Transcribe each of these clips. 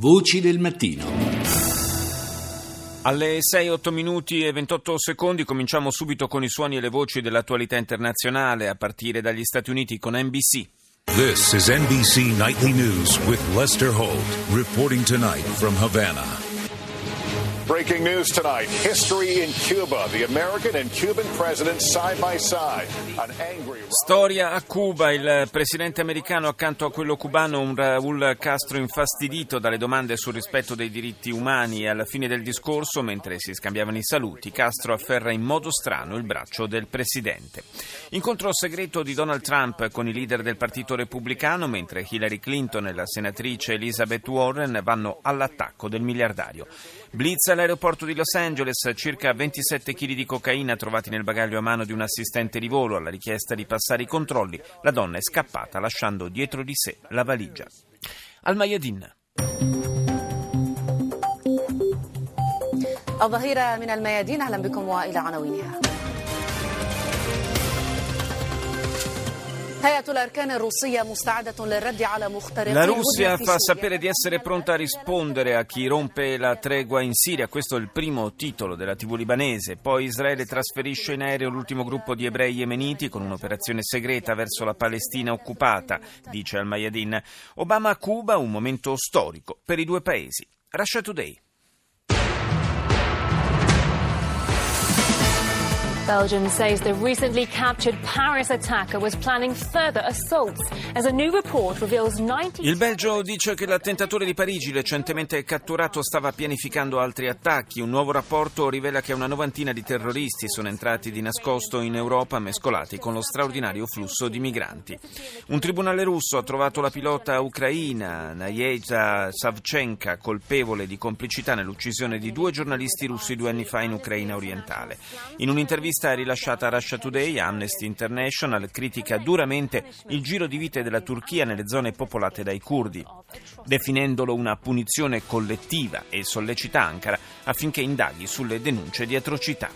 Voci del mattino. Alle 6-8 minuti e 28 secondi cominciamo subito con i suoni e le voci dell'attualità internazionale a partire dagli Stati Uniti con NBC. This is NBC Nightly News with Lester Holt, reporting tonight from Havana. Breaking news tonight history in Cuba. The American and Cuban presidents side by side. An angry. Storia a Cuba, il presidente americano accanto a quello cubano, un Raúl Castro infastidito dalle domande sul rispetto dei diritti umani alla fine del discorso, mentre si scambiavano i saluti, Castro afferra in modo strano il braccio del presidente. Incontro segreto di Donald Trump con i leader del Partito Repubblicano, mentre Hillary Clinton e la senatrice Elizabeth Warren vanno all'attacco del miliardario. Blitz all'aeroporto di Los Angeles, circa 27 kg di cocaina trovati nel bagaglio a mano di un assistente di volo alla richiesta di passare i controlli. La donna è scappata lasciando dietro di sé la valigia. Al Mayadin. الظهيرة من الميادين أهلا بكم وإلى عناوينها La Russia fa sapere di essere pronta a rispondere a chi rompe la tregua in Siria. Questo è il primo titolo della TV libanese. Poi Israele trasferisce in aereo l'ultimo gruppo di ebrei yemeniti con un'operazione segreta verso la Palestina occupata, dice Al-Mayadin. Obama a Cuba, un momento storico per i due paesi. Russia Today. Belgium says the recently captured Paris attacker was planning further assaults as a new report reveals 90 Il Belgio dice che l'attentatore di Parigi recentemente catturato stava pianificando altri attacchi. Un nuovo rapporto rivela che una novantina di terroristi sono entrati di nascosto in Europa mescolati con lo straordinario flusso di migranti. Un tribunale russo ha trovato la pilota ucraina Nayeza Savchenka colpevole di complicità nell'uccisione di due giornalisti russi due anni fa in Ucraina orientale. In un'intervista L'intervista rilasciata a Russia Today, Amnesty International critica duramente il giro di vite della Turchia nelle zone popolate dai curdi, definendolo una punizione collettiva e sollecita Ankara affinché indaghi sulle denunce di atrocità.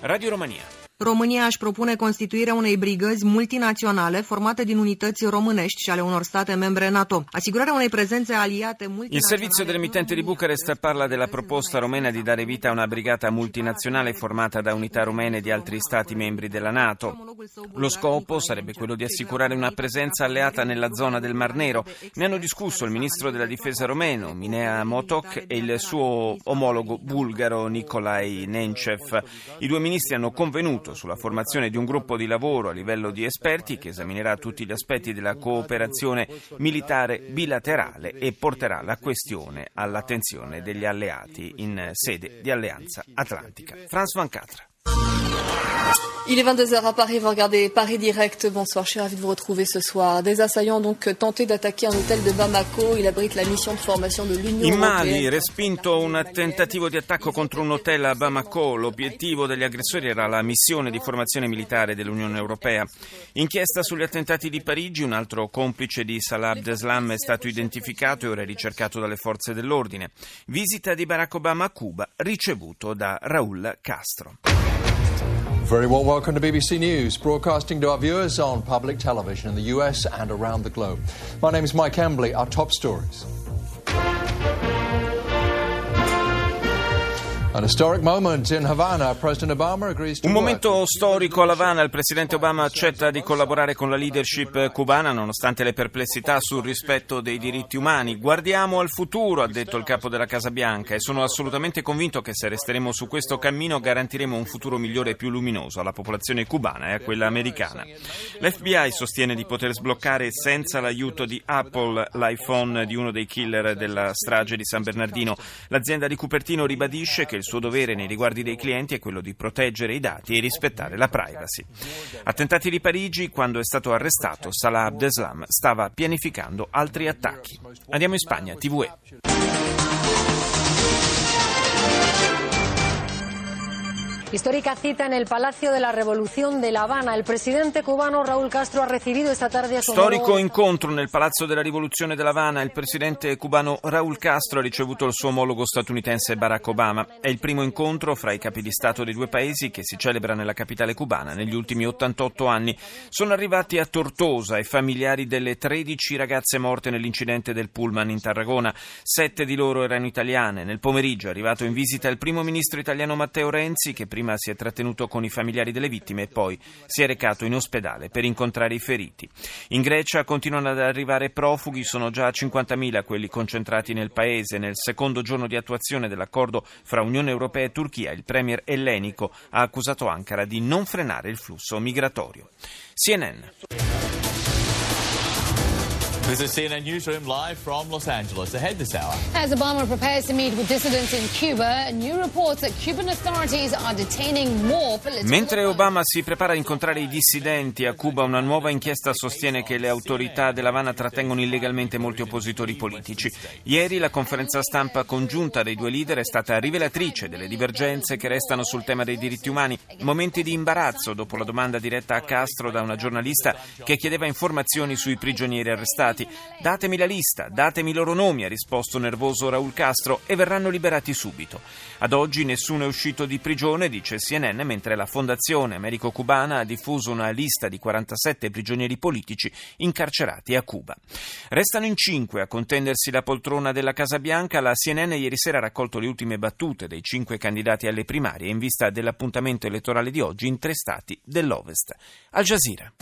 Radio Romania. România își propune constituirea unei brigăzi multinaționale formate din unități românești și ale unor state membre NATO. Asigurarea unei prezenze aliate multinazionale... Il servizio dell'emittente di Bucarest parla della proposta romena di dare vita a una brigata multinazionale formata da unità rumene di altri stati membri della NATO. Lo scopo sarebbe quello di assicurare una presenza alleata nella zona del Mar Nero. Ne hanno discusso il ministro della difesa romeno, Minea Motok, e il suo omologo bulgaro, Nikolai Nencev. I due ministri hanno convenuto sulla formazione di un gruppo di lavoro a livello di esperti che esaminerà tutti gli aspetti della cooperazione militare bilaterale e porterà la questione all'attenzione degli alleati in sede di Alleanza Atlantica. Franz Van Catra. Il est 22h à Paris, vous regardez Paris Direct. Bonsoir, je suis ravie de vous retrouver ce soir. Des assaillants ont donc tenté d'attaquer un hôtel de Bamako. Il abrite la mission de formation de l'Union In. Mali, respinto un tentativo di attacco contro un hotel a Bamako. L'obiettivo degli aggressori era la missione di formazione militare dell'Unione Europea. Inchiesta sugli attentati di Parigi, un altro complice di Salah Abdeslam è stato identificato e ora è ricercato dalle forze dell'ordine. Visita di Barack Obama a Cuba, ricevuto da Raúl Castro. Very warm welcome to BBC News, broadcasting to our viewers on public television in the US and around the globe. My name is Mike Embley. Our top stories. Un momento storico a Havana, il presidente Obama accetta di collaborare con la leadership cubana nonostante le perplessità sul rispetto dei diritti umani. Guardiamo al futuro, ha detto il capo della Casa Bianca, e sono assolutamente convinto che se resteremo su questo cammino garantiremo un futuro migliore e più luminoso alla popolazione cubana e a quella americana. L'FBI sostiene di poter sbloccare senza l'aiuto di Apple l'iPhone di uno dei killer della strage di San Bernardino. L'azienda di Cupertino ribadisce che il suo dovere nei riguardi dei clienti è quello di proteggere i dati e rispettare la privacy. Attentati di Parigi, quando è stato arrestato, Salah Abdeslam stava pianificando altri attacchi. Andiamo in Spagna, TVE. Histórica cita en el Palacio de la Revolución de La Habana. El presidente cubano Raúl Castro ha recibido esta tarde a su Storico incontro nel Palazzo della Rivoluzione della Habana. Il presidente cubano Raúl Castro ha ricevuto il suo omologo statunitense Barack Obama. È il primo incontro fra i capi di Stato dei due paesi che si celebra nella capitale cubana negli ultimi 88 anni. Sono arrivati a Tortosa i familiari delle 13 ragazze morte nell'incidente del pullman in Tarragona. Sette di loro erano italiane. Nel pomeriggio è arrivato in visita il primo ministro italiano Matteo Renzi che prima prima si è trattenuto con i familiari delle vittime e poi si è recato in ospedale per incontrare i feriti. In Grecia continuano ad arrivare profughi, sono già 50.000 quelli concentrati nel paese. Nel secondo giorno di attuazione dell'accordo fra Unione Europea e Turchia, il premier ellenico ha accusato Ankara di non frenare il flusso migratorio. CNN. This is CNN Newsroom live from Los Angeles. Ahead this hour. As Obama prepares to meet with dissidents in Cuba, new reports that Cuban authorities are detaining more political Mentre Obama si prepara a incontrare i dissidenti a Cuba, una nuova inchiesta sostiene che le autorità dell'Havana trattengono illegalmente molti oppositori politici. Ieri la conferenza stampa congiunta dei due leader è stata rivelatrice delle divergenze che restano sul tema dei diritti umani, momenti di imbarazzo dopo la domanda diretta a Castro da una giornalista che chiedeva informazioni sui prigionieri arrestati arrestati. Datemi la lista, datemi i loro nomi, ha risposto nervoso Raul Castro, e verranno liberati subito. Ad oggi nessuno è uscito di prigione, dice CNN, mentre la Fondazione Americo-Cubana ha diffuso una lista di 47 prigionieri politici incarcerati a Cuba. Restano in cinque a contendersi la poltrona della Casa Bianca. La CNN ieri sera ha raccolto le ultime battute dei cinque candidati alle primarie in vista dell'appuntamento elettorale di oggi in tre stati dell'Ovest. Al Jazeera.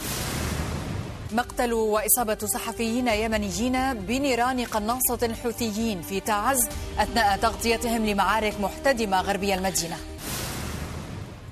مقتل وإصابة صحفيين يمنيين بنيران قناصة الحوثيين في تعز أثناء تغطيتهم لمعارك محتدمة غربي المدينة.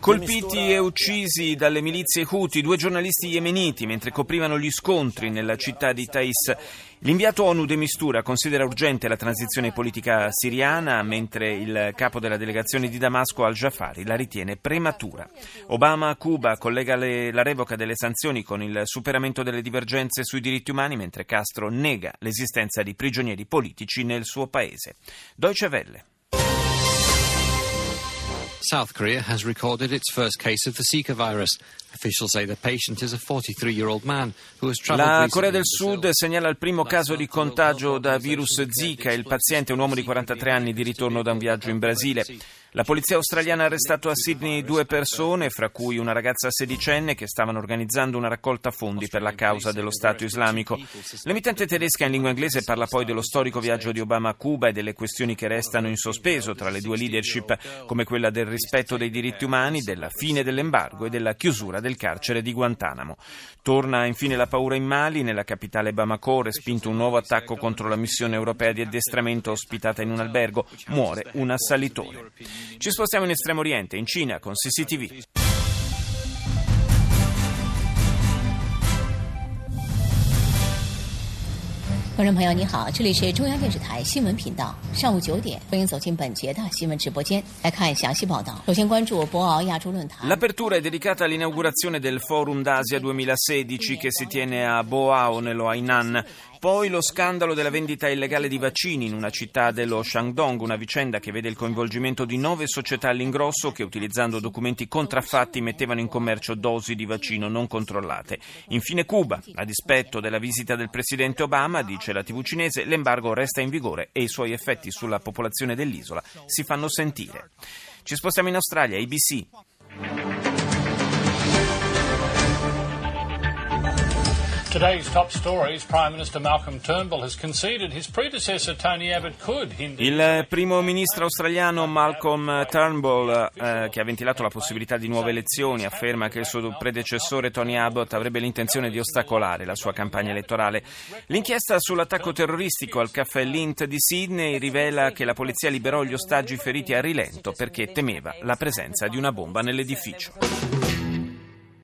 Colpiti e uccisi dalle milizie Houthi due giornalisti yemeniti mentre coprivano gli scontri nella città di Thais. L'inviato ONU de Mistura considera urgente la transizione politica siriana, mentre il capo della delegazione di Damasco al-Jafari la ritiene prematura. Obama a Cuba collega le, la revoca delle sanzioni con il superamento delle divergenze sui diritti umani, mentre Castro nega l'esistenza di prigionieri politici nel suo paese. Deutsche Welle. South Korea has recorded its first case of the Zika virus. Officials say the patient is a 43-year-old man who has traveled La Corea del Sud segnala il primo caso di contagio da virus Zika. Il paziente è un uomo di 43 anni di ritorno da un viaggio in Brasile. La polizia australiana ha arrestato a Sydney due persone, fra cui una ragazza sedicenne che stavano organizzando una raccolta fondi per la causa dello Stato islamico. L'emittente tedesca in lingua inglese parla poi dello storico viaggio di Obama a Cuba e delle questioni che restano in sospeso tra le due leadership, come quella del rispetto dei diritti umani, della fine dell'embargo e della chiusura del carcere di Guantanamo. Torna infine la paura in Mali, nella capitale Bamako, respinto un nuovo attacco contro la missione europea di addestramento ospitata in un albergo, muore un assalitore. Ci spostiamo in Estremo Oriente, in Cina, con CCTV. 观众朋友，你好，这里是中央电视台新闻频道，上午九点，欢迎走进本节的新闻直播间，来看详细报道。首先关注博鳌亚洲论坛。 L'apertura è dedicata all'inaugurazione del Forum d'Asia 2016 che si tiene a Boao, nello Hainan. Poi lo scandalo della vendita illegale di vaccini in una città dello Shandong, una vicenda che vede il coinvolgimento di nove società all'ingrosso che utilizzando documenti contraffatti mettevano in commercio dosi di vaccino non controllate. Infine Cuba, a dispetto della visita del presidente Obama, dice la TV cinese, l'embargo resta in vigore e i suoi effetti sulla popolazione dell'isola si fanno sentire. Ci spostiamo in Australia, ABC. Il primo ministro australiano Malcolm Turnbull, eh, che ha ventilato la possibilità di nuove elezioni, afferma che il suo predecessore Tony Abbott avrebbe l'intenzione di ostacolare la sua campagna elettorale. L'inchiesta sull'attacco terroristico al caffè Lint di Sydney rivela che la polizia liberò gli ostaggi feriti a rilento perché temeva la presenza di una bomba nell'edificio.